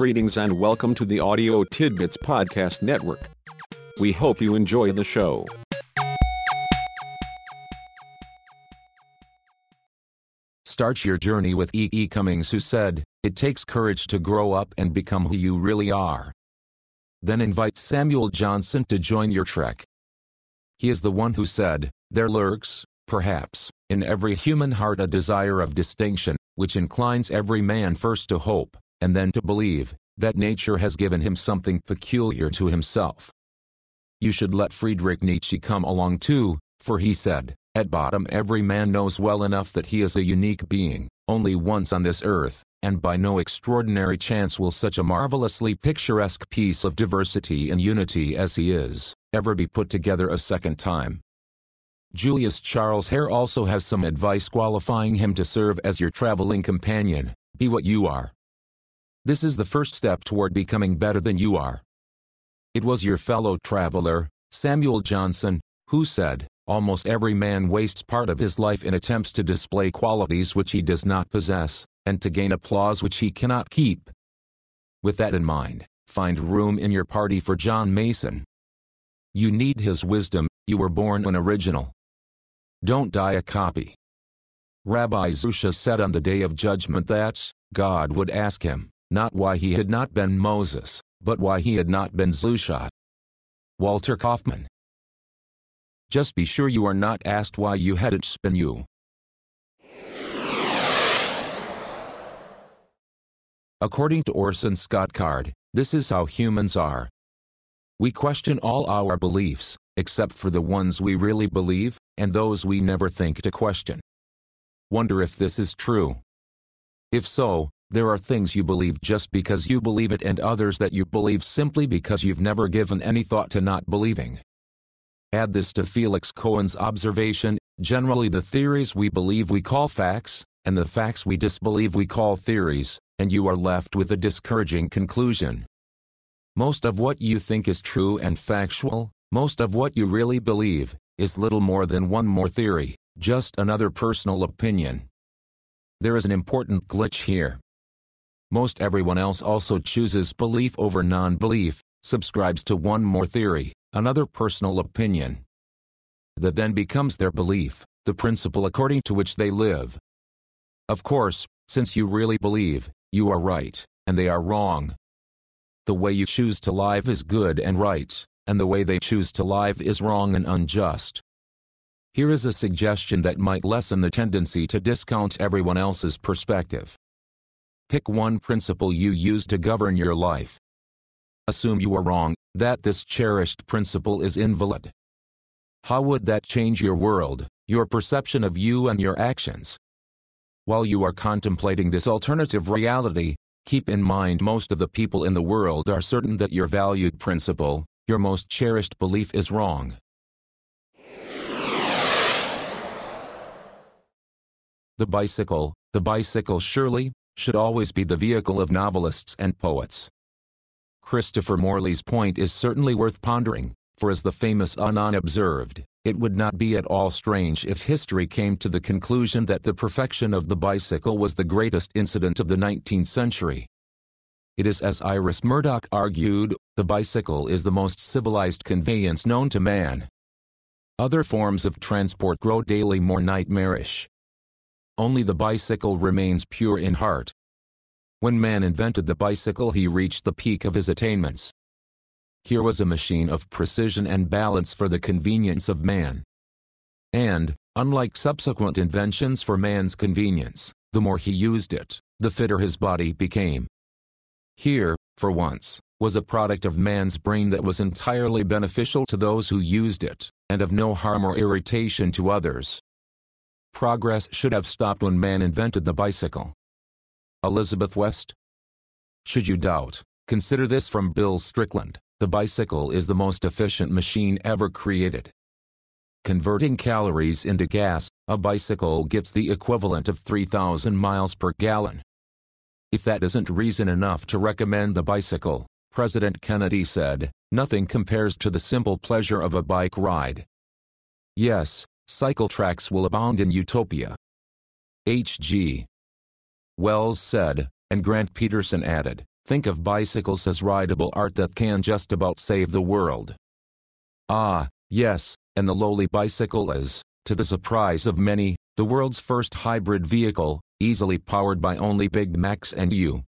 Greetings and welcome to the Audio Tidbits Podcast Network. We hope you enjoy the show. Start your journey with E. E. Cummings, who said, It takes courage to grow up and become who you really are. Then invite Samuel Johnson to join your trek. He is the one who said, There lurks, perhaps, in every human heart a desire of distinction, which inclines every man first to hope, and then to believe, that nature has given him something peculiar to himself. You should let Friedrich Nietzsche come along too, for he said, at bottom every man knows well enough that he is a unique being, only once on this earth, and by no extraordinary chance will such a marvelously picturesque piece of diversity and unity as he is, ever be put together a second time. Julius Charles Hare also has some advice qualifying him to serve as your traveling companion, be what you are. This is the first step toward becoming better than you are. It was your fellow traveler, Samuel Johnson, who said, Almost every man wastes part of his life in attempts to display qualities which he does not possess, and to gain applause which he cannot keep. With that in mind, find room in your party for John Mason. You need his wisdom, you were born an original. Don't die a copy. Rabbi Zusya said on the day of judgment that, God would ask him, not why he had not been Moses, but why he had not been Zusya. Walter Kaufmann. just be sure you are not asked why you hadn't been you. According to Orson Scott Card, this is how humans are. We question all our beliefs, except for the ones we really believe, and those we never think to question. Wonder if this is true. If so, there are things you believe just because you believe it and others that you believe simply because you've never given any thought to not believing. Add this to Felix Cohen's observation, generally the theories we believe we call facts, and the facts we disbelieve we call theories, and you are left with a discouraging conclusion. Most of what you think is true and factual, most of what you really believe, is little more than one more theory, just another personal opinion. There is an important glitch here. Most everyone else also chooses belief over non belief, subscribes to one more theory, another personal opinion. That then becomes their belief, the principle according to which they live. Of course, since you really believe, you are right, and they are wrong. The way you choose to live is good and right, and the way they choose to live is wrong and unjust. Here is a suggestion that might lessen the tendency to discount everyone else's perspective. Pick one principle you use to govern your life. Assume you are wrong, that this cherished principle is invalid. How would that change your world, your perception of you and your actions? While you are contemplating this alternative reality, keep in mind most of the people in the world are certain that your valued principle, your most cherished belief is wrong. The bicycle, the bicycle surely, should always be the vehicle of novelists and poets. Christopher Morley's point is certainly worth pondering, for as the famous Anon observed, it would not be at all strange if history came to the conclusion that the perfection of the bicycle was the greatest incident of the 19th century. It is as Iris Murdoch argued, the bicycle is the most civilized conveyance known to man. Other forms of transport grow daily more nightmarish. Only the bicycle remains pure in heart. When man invented the bicycle he reached the peak of his attainments. Here was a machine of precision and balance for the convenience of man. And, unlike subsequent inventions for man's convenience, the more he used it, the fitter his body became. Here, for once, was a product of man's brain that was entirely beneficial to those who used it, and of no harm or irritation to others. Progress should have stopped when man invented the bicycle. Elizabeth West? Should you doubt, consider this from Bill Strickland the bicycle is the most efficient machine ever created. Converting calories into gas, a bicycle gets the equivalent of 3,000 miles per gallon. If that isn't reason enough to recommend the bicycle, President Kennedy said, nothing compares to the simple pleasure of a bike ride. Yes, cycle tracks will abound in utopia. H.G. Wells said, and Grant Petersen added, think of bicycles as rideable art that can just about save the world. Ah, yes, and the lowly bicycle is, to the surprise of many, the world's first hybrid vehicle, easily powered by only Big Macs and you.